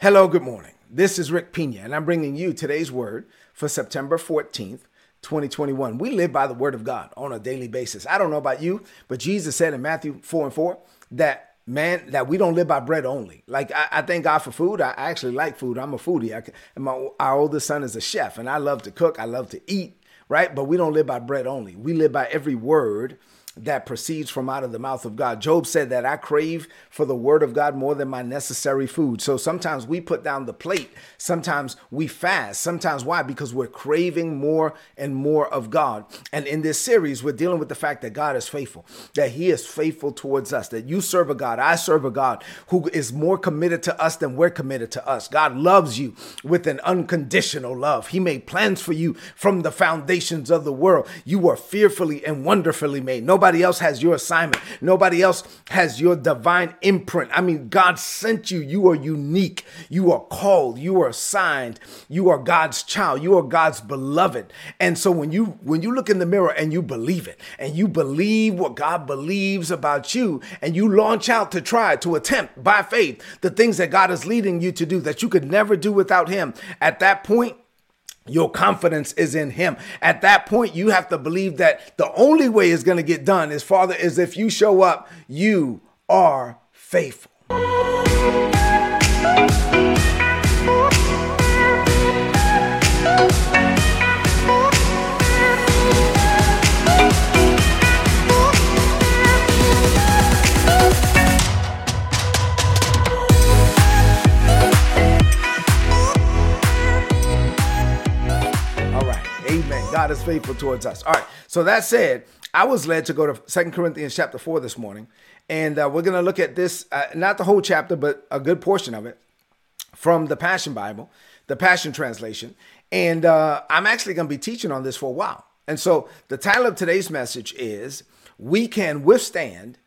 Hello, good morning. This is Rick Pina, and I'm bringing you today's word for September 14th, 2021. We live by the word of God on a daily basis. I don't know about you, but Jesus said in Matthew 4 and 4 that man that we don't live by bread only. Like i, I thank god for food. I, I, actually like food. I'm a foodie. I, my our oldest son is a chef and i love to cook. I love to eat right? But we don't live by bread only. We live by every word that proceeds from out of the mouth of God. Job said that I crave for the word of God more than my necessary food. So sometimes we put down the plate. Sometimes we fast. Sometimes why? Because we're craving more and more of God. And in this series, we're dealing with the fact that God is faithful, that He is faithful towards us, that you serve a God, I serve a God who is more committed to us than we're committed to us. God loves you with an unconditional love. He made plans for you from the foundations of the world. You were fearfully and wonderfully made. Nobody Nobody else has your assignment. Nobody else has your divine imprint. I mean, God sent you. You are unique. You are called. You are assigned. You are God's child. You are God's beloved. And so when you when you look in the mirror and you believe it, and you believe what God believes about you, and you launch out to try to attempt by faith the things that God is leading you to do that you could never do without Him, at that point your confidence is in him. At that point, you have to believe that the only way it's going to get done is, Father, is if you show up, you are faithful. Faithful towards us. All right. So that said, I was led to go to Second Corinthians chapter 4 this morning. And uh, we're going to look at this, uh, not the whole chapter, but a good portion of it from the Passion Bible, the Passion Translation. And uh, I'm actually going to be teaching on this for a while. And so the title of today's message is We Can Withstand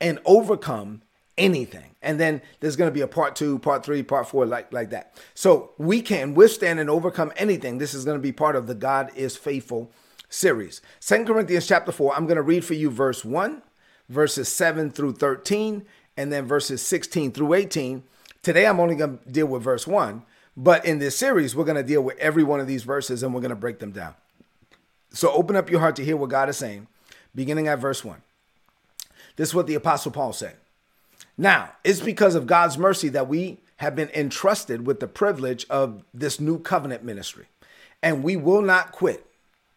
and Overcome anything. And then there's going to be a part two, part three, part four, like, like that. So we can withstand and overcome anything. This is going to be part of the God is faithful series. Second Corinthians chapter 4, I'm going to read for you verse 1, verses 7 through 13, and then verses 16 through 18. Today I'm only going to deal with verse 1, but in this series, we're going to deal with every one of these verses and we're going to break them down. So open up your heart to hear what God is saying, beginning at verse 1. This is what the Apostle Paul said. Now, it's because of God's mercy that we have been entrusted with the privilege of this new covenant ministry. And we will not quit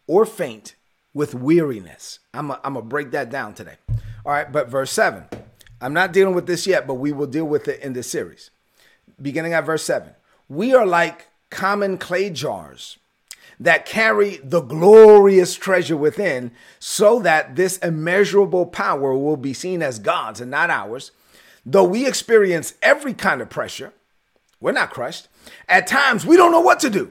or faint with weariness. I'm going to break that down today. All right, but verse 7. I'm not dealing with this yet, but we will deal with it in this series. Beginning at verse 7. We are like common clay jars that carry the glorious treasure within, so that this immeasurable power will be seen as God's and not ours. Though we experience every kind of pressure, we're not crushed. At times, we don't know what to do.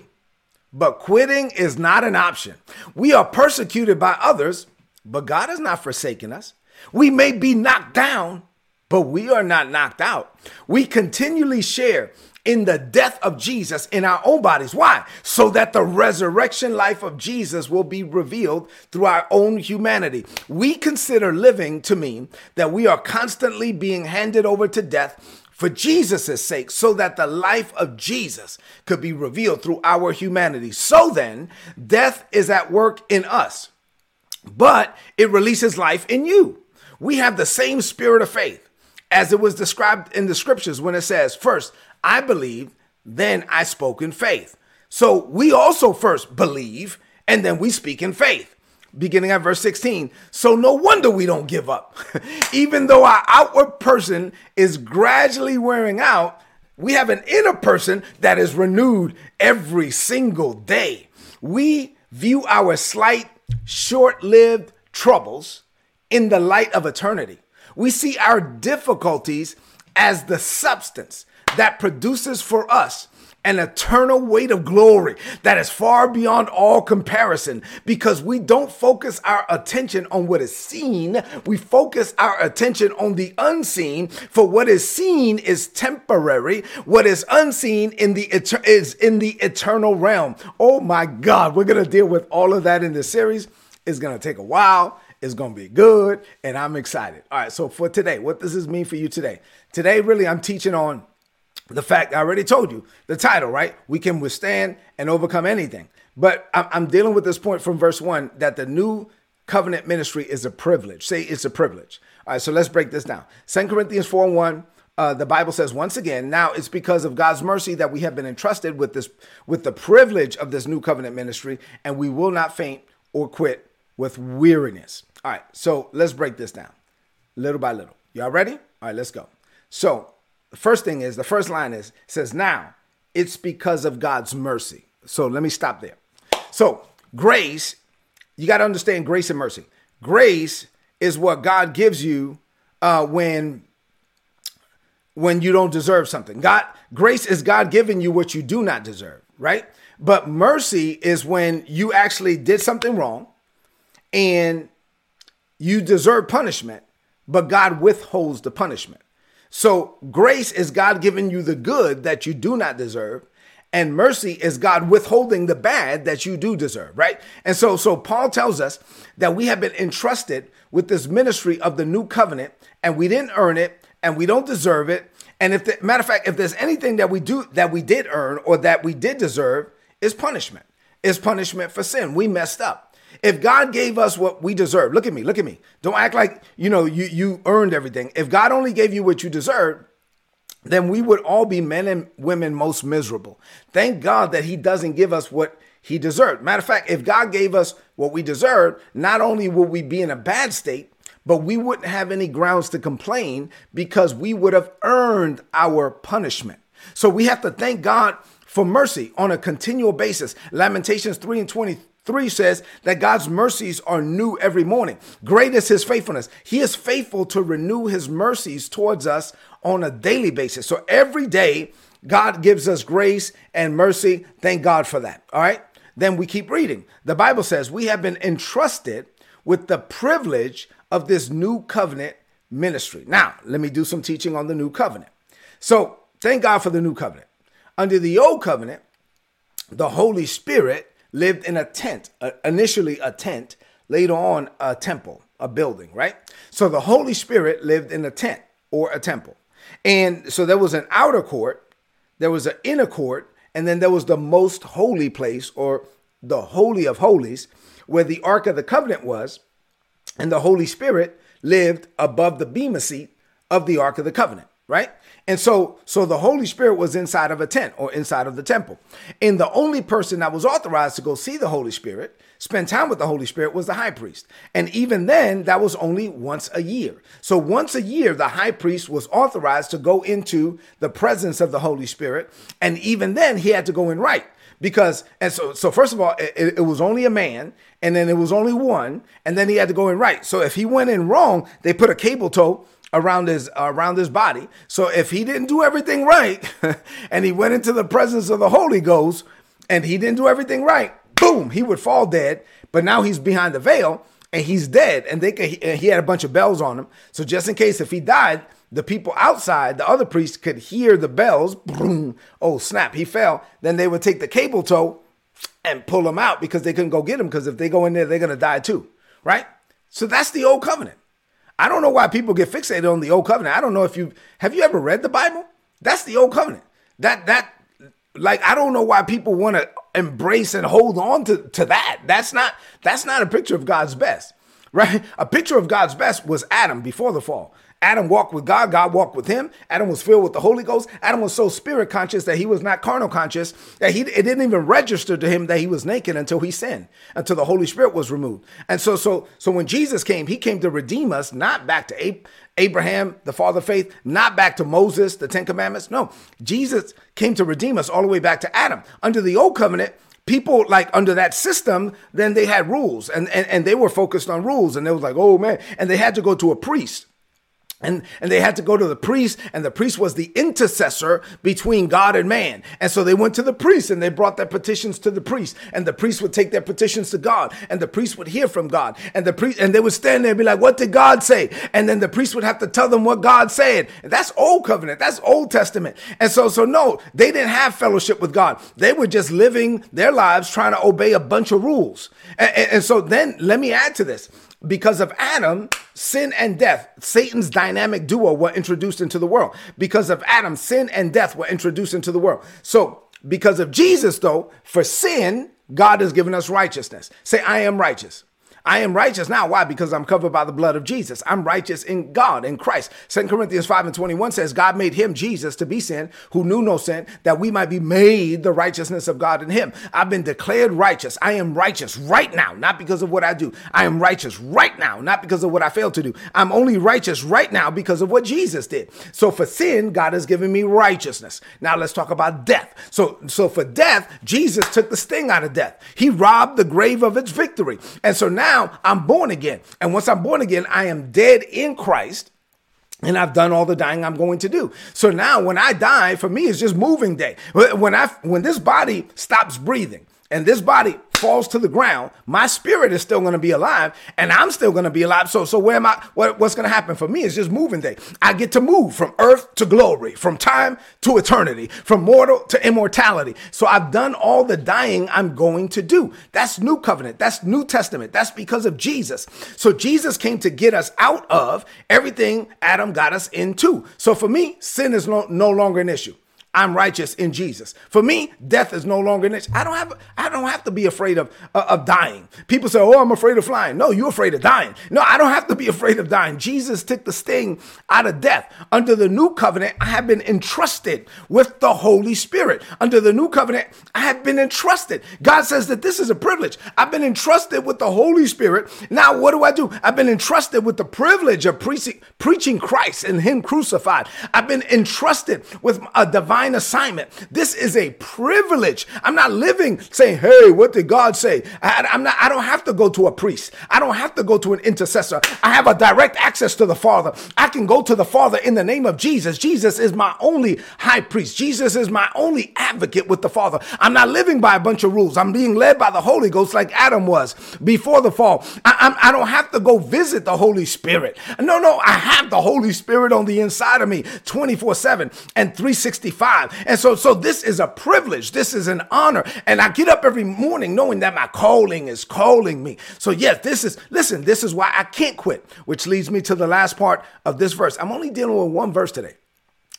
But quitting is not an option. We are persecuted by others, but God has not forsaken us. We may be knocked down, but we are not knocked out. We continually share in the death of Jesus in our own bodies. Why? So that the resurrection life of Jesus will be revealed through our own humanity. We consider living to mean that we are constantly being handed over to death for Jesus' sake, so that the life of Jesus could be revealed through our humanity. So then, death is at work in us, but it releases life in you. We have the same spirit of faith as it was described in the scriptures when it says, First, I believed, then I spoke in faith. So we also first believe and then we speak in faith. Beginning at verse 16. So no wonder we don't give up. Even though our outward person is gradually wearing out, we have an inner person that is renewed every single day. We view our slight, short lived troubles in the light of eternity. We see our difficulties as the substance that produces for us an eternal weight of glory that is far beyond all comparison because we don't focus our attention on what is seen. We focus our attention on the unseen. For what is seen is temporary. What is unseen in the is in the eternal realm. Oh my God, we're going to deal with all of that in this series. It's going to take a while. It's going to be good. And I'm excited. All right. So for today, what does this mean for you today? Today, really, I'm teaching on the fact I already told you the title, right? We can withstand and overcome anything. But I'm dealing with this point from verse one that the new covenant ministry is a privilege. Say it's a privilege. All right, so let's break this down. Second Corinthians 4 1. Uh, the Bible says once again, now it's because of God's mercy that we have been entrusted with this, with the privilege of this new covenant ministry, and we will not faint or quit with weariness. All right, so let's break this down little by little. Y'all ready? All right, let's go. So the first thing is the first line is says now it's because of God's mercy. So let me stop there. So grace, you got to understand grace and mercy. Grace is what God gives you uh, when when you don't deserve something. God grace is God giving you what you do not deserve, right? But mercy is when you actually did something wrong and you deserve punishment, but God withholds the punishment. So grace is God giving you the good that you do not deserve, and mercy is God withholding the bad that you do deserve, right? And so so Paul tells us that we have been entrusted with this ministry of the new covenant and we didn't earn it and we don't deserve it. And if the matter of fact, if there's anything that we do that we did earn or that we did deserve, is punishment. Is punishment for sin. We messed up. If God gave us what we deserve, look at me, look at me. Don't act like you know you you earned everything. If God only gave you what you deserved, then we would all be men and women most miserable. Thank God that He doesn't give us what He deserved. Matter of fact, if God gave us what we deserved, not only would we be in a bad state, but we wouldn't have any grounds to complain because we would have earned our punishment. So we have to thank God for mercy on a continual basis. Lamentations 3 and 20 3 says that God's mercies are new every morning. Great is his faithfulness. He is faithful to renew his mercies towards us on a daily basis. So every day, God gives us grace and mercy. Thank God for that. All right. Then we keep reading. The Bible says we have been entrusted with the privilege of this new covenant ministry. Now, let me do some teaching on the new covenant. So, thank God for the new covenant. Under the old covenant, the Holy Spirit lived in a tent, uh, initially a tent, later on a temple, a building, right? So the Holy Spirit lived in a tent or a temple. And so there was an outer court, there was an inner court, and then there was the most holy place or the Holy of Holies, where the Ark of the Covenant was, and the Holy Spirit lived above the bema seat of the Ark of the Covenant, right? And so, so the Holy Spirit was inside of a tent or inside of the temple. And the only person that was authorized to go see the Holy Spirit, spend time with the Holy Spirit, was the high priest. And even then, that was only once a year. So once a year, the high priest was authorized to go into the presence of the Holy Spirit. And even then, he had to go in right because and so so first of all it, it, was only a man and then it was only one and then he had to go in right so if he went in wrong they put a cable tow around his around his body. So if he didn't do everything right, and he went into the presence of the Holy Ghost, and he didn't do everything right, boom, he would fall dead. But now he's behind the veil and he's dead, and they could, he had a bunch of bells on him. So just in case if he died, the people outside, the other priests could hear the bells. Boom! Oh snap! He fell. Then they would take the cable tow and pull him out because they couldn't go get him. Because if they go in there, they're gonna die too, right? So that's the old covenant. I don't know why people get fixated on the old covenant. I don't know if you have you ever read the Bible? That's the old covenant. That that like I don't know why people want to embrace and hold on to, to that. That's not that's not a picture of God's best. Right? A picture of God's best was Adam before the fall. Adam walked with God, God walked with him. Adam was filled with the Holy Ghost. Adam was so spirit conscious that he was not carnal conscious, that he it didn't even register to him that he was naked until he sinned, until the Holy Spirit was removed. And so so so when Jesus came, he came to redeem us, not back to Abraham, the father of faith, not back to Moses, the 10 commandments. No, Jesus came to redeem us all the way back to Adam. Under the old covenant, people like under that system, then they had rules and, and, and they were focused on rules and they was like, oh man, and they had to go to a priest. And, and they had to go to the priest, and the priest was the intercessor between God and man. And so they went to the priest and they brought their petitions to the priest, and the priest would take their petitions to God, and the priest would hear from God. And the priest and they would stand there and be like, What did God say? And then the priest would have to tell them what God said. And that's old covenant, that's Old Testament. And so, so no, they didn't have fellowship with God. They were just living their lives trying to obey a bunch of rules. And, and, and so then let me add to this. Because of Adam, sin and death, Satan's dynamic duo were introduced into the world. Because of Adam, sin and death were introduced into the world. So, because of Jesus, though, for sin, God has given us righteousness. Say, I am righteous. I am righteous now. Why? Because I'm covered by the blood of Jesus. I'm righteous in God, in Christ. Second Corinthians 5 and 21 says, God made him, Jesus, to be sin, who knew no sin, that we might be made the righteousness of God in him. I've been declared righteous. I am righteous right now, not because of what I do. I am righteous right now, not because of what I failed to do. I'm only righteous right now because of what Jesus did. So for sin, God has given me righteousness. Now let's talk about death. So, so for death, Jesus took the sting out of death. He robbed the grave of its victory. And so now now I'm born again. And once I'm born again, I am dead in Christ. And I've done all the dying I'm going to do. So now when I die, for me, it's just moving day. When I when this body stops breathing, and this body falls to the ground, my spirit is still going to be alive and I'm still going to be alive. So, so where am I? What, what's going to happen for me is just moving day. I get to move from earth to glory, from time to eternity, from mortal to immortality. So I've done all the dying I'm going to do. That's new covenant. That's new testament. That's because of Jesus. So Jesus came to get us out of everything Adam got us into. So for me, sin is no, no longer an issue. I'm righteous in Jesus. For me, death is no longer an issue. I don't have I don't have to be afraid of uh, of dying. People say, "Oh, I'm afraid of flying." No, you're afraid of dying. No, I don't have to be afraid of dying. Jesus took the sting out of death. Under the new covenant, I have been entrusted with the Holy Spirit. Under the new covenant, I have been entrusted. God says that this is a privilege. I've been entrusted with the Holy Spirit. Now, what do I do? I've been entrusted with the privilege of pre- preaching Christ and him crucified. I've been entrusted with a divine divine assignment. This is a privilege. I'm not living saying, "Hey, what did God say?" I, am not. I don't have to go to a priest. I don't have to go to an intercessor. I have a direct access to the Father. I can go to the Father in the name of Jesus. Jesus is my only high priest. Jesus is my only advocate with the Father. I'm not living by a bunch of rules. I'm being led by the Holy Ghost, like Adam was before the fall. I, I'm, I don't have to go visit the Holy Spirit. No, no, I have the Holy Spirit on the inside of me, 24 seven and 365. And so, so this is a privilege. This is an honor. And I get up every morning knowing that my calling is calling me. So yes, this is, listen, this is why I can't quit, which leads me to the last part of this verse. I'm only dealing with one verse today.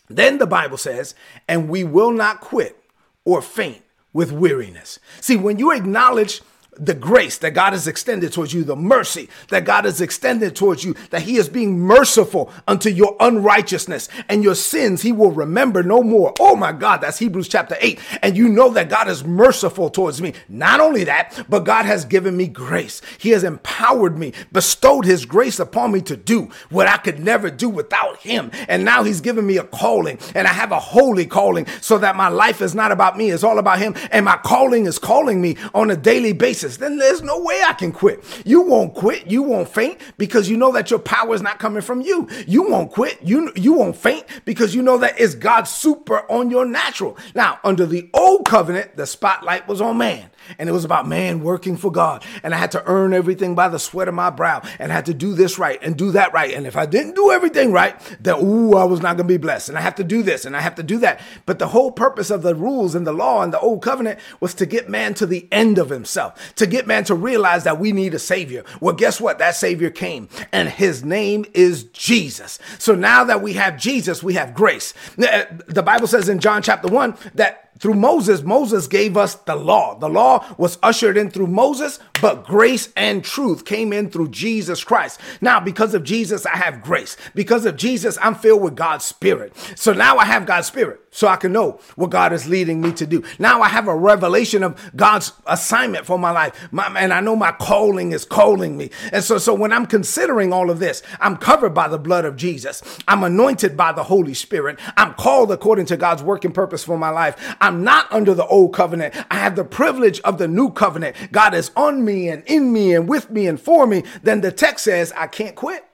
Then the Bible says, and we will not quit or faint with weariness. See, when you acknowledge the grace that God has extended towards you, the mercy that God has extended towards you, that He is being merciful unto your unrighteousness and your sins, He will remember no more. Oh my God, that's Hebrews chapter 8. And you know that God is merciful towards me. Not only that, but God has given me grace. He has empowered me, bestowed His grace upon me to do what I could never do without Him. And now He's given me a calling, and I have a holy calling so that my life is not about me, it's all about Him. And my calling is calling me on a daily basis then there's no way I can quit. You won't quit. You won't faint because you know that your power is not coming from you. You won't quit. You, you won't faint because you know that it's God's super on your natural. Now, under the old covenant, the spotlight was on man and it was about man working for God. And I had to earn everything by the sweat of my brow and I had to do this right and do that right. And if I didn't do everything right, then, ooh, I was not going to be blessed. And I have to do this and I have to do that. But the whole purpose of the rules and the law and the old covenant was to get man to the end of himself, to get man to realize that we need a savior. Well, guess what? That savior came and his name is Jesus. So now that we have Jesus, we have grace. Uh, the Bible says in John chapter 1 that through Moses, Moses gave us the law. The law was ushered in through Moses, but grace and truth came in through Jesus Christ. Now, because of Jesus, I have grace. Because of Jesus, I'm filled with God's Spirit. So now I have God's Spirit so I can know what God is leading me to do. Now I have a revelation of God's assignment for my life. My, and I know my calling is calling me. And so, so when I'm considering all of this, I'm covered by the blood of Jesus. I'm anointed by the Holy Spirit. I'm called according to God's working purpose for my life. I'm not under the old covenant. I have the privilege of the new covenant. God is on me and in me and with me and for me. Then the text says I can't quit.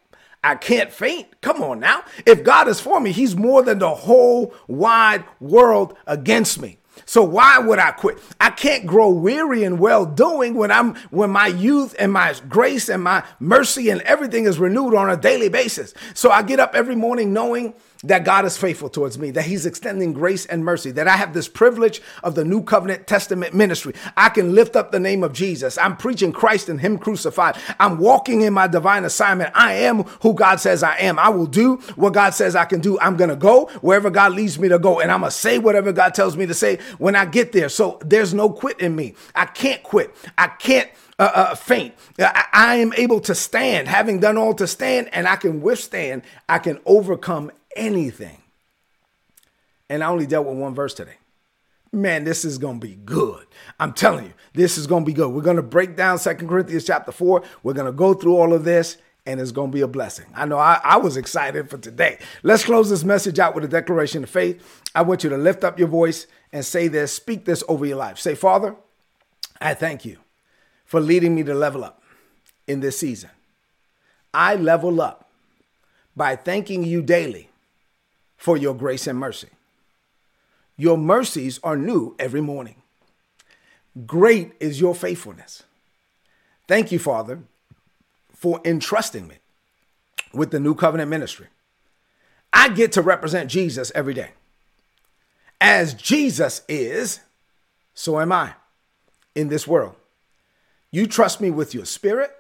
I can't faint. Come on now. If God is for me, He's more than the whole wide world against me. So why would I quit? I can't grow weary in well doing when I'm when my youth and my grace and my mercy and everything is renewed on a daily basis. So I get up every morning knowing that God is faithful towards me, that He's extending grace and mercy, that I have this privilege of the New Covenant Testament ministry. I can lift up the name of Jesus. I'm preaching Christ and Him crucified. I'm walking in my divine assignment. I am who God says I am. I will do what God says I can do. I'm going to go wherever God leads me to go, and I'm going to say whatever God tells me to say when I get there. So there's no quit in me. I can't quit. I can't uh, uh, faint. I, I am able to stand, having done all to stand, and I can withstand. I can overcome anything. And I only dealt with one verse today. Man, this is going to be good. I'm telling you, this is going to be good. We're going to break down Second Corinthians chapter 4. We're going to go through all of this and it's going to be a blessing. I know I, I, was excited for today. Let's close this message out with a declaration of faith. I want you to lift up your voice and say this, speak this over your life. Say, Father, I thank you for leading me to level up in this season. I level up by thanking you daily for your grace and mercy. Your mercies are new every morning. Great is your faithfulness. Thank you, Father, for entrusting me with the new covenant ministry. I get to represent Jesus every day. As Jesus is, so am I in this world. You trust me with your spirit,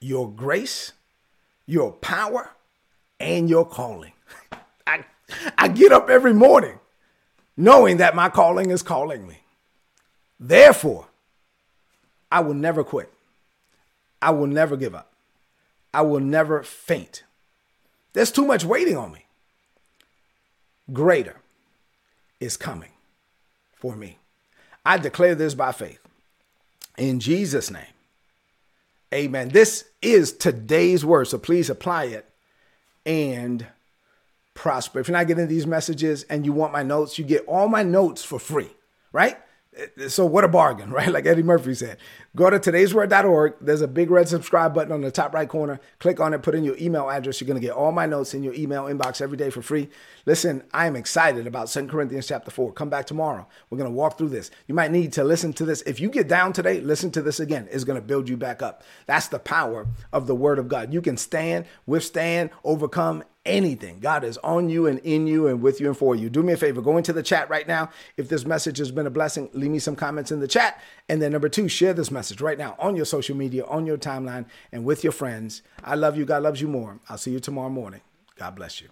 your grace, your power, and your calling. I, I get up every morning knowing that my calling is calling me. Therefore, I will never quit. I will never give up. I will never faint. There's too much waiting on me. Greater is coming for me. I declare this by faith. In Jesus' name. Amen. This is today's word. So please apply it and prosper. If you're not getting these messages and you want my notes, you get all my notes for free, right? So what a bargain, right? Like Eddie Murphy said. Go to today'sword.org. There's a big red subscribe button on the top right corner. Click on it, put in your email address. You're going to get all my notes in your email inbox every day for free. Listen, I am excited about Second Corinthians chapter 4. Come back tomorrow. We're going to walk through this. You might need to listen to this. If you get down today, listen to this again. It's going to build you back up. That's the power of the word of God. You can stand, withstand, overcome anything. God is on you and in you and with you and for you. Do me a favor, go into the chat right now. If this message has been a blessing, leave me some comments in the chat. And then number two, share this message right now on your social media, on your timeline, and with your friends. I love you. God loves you more. I'll see you tomorrow morning. God bless you.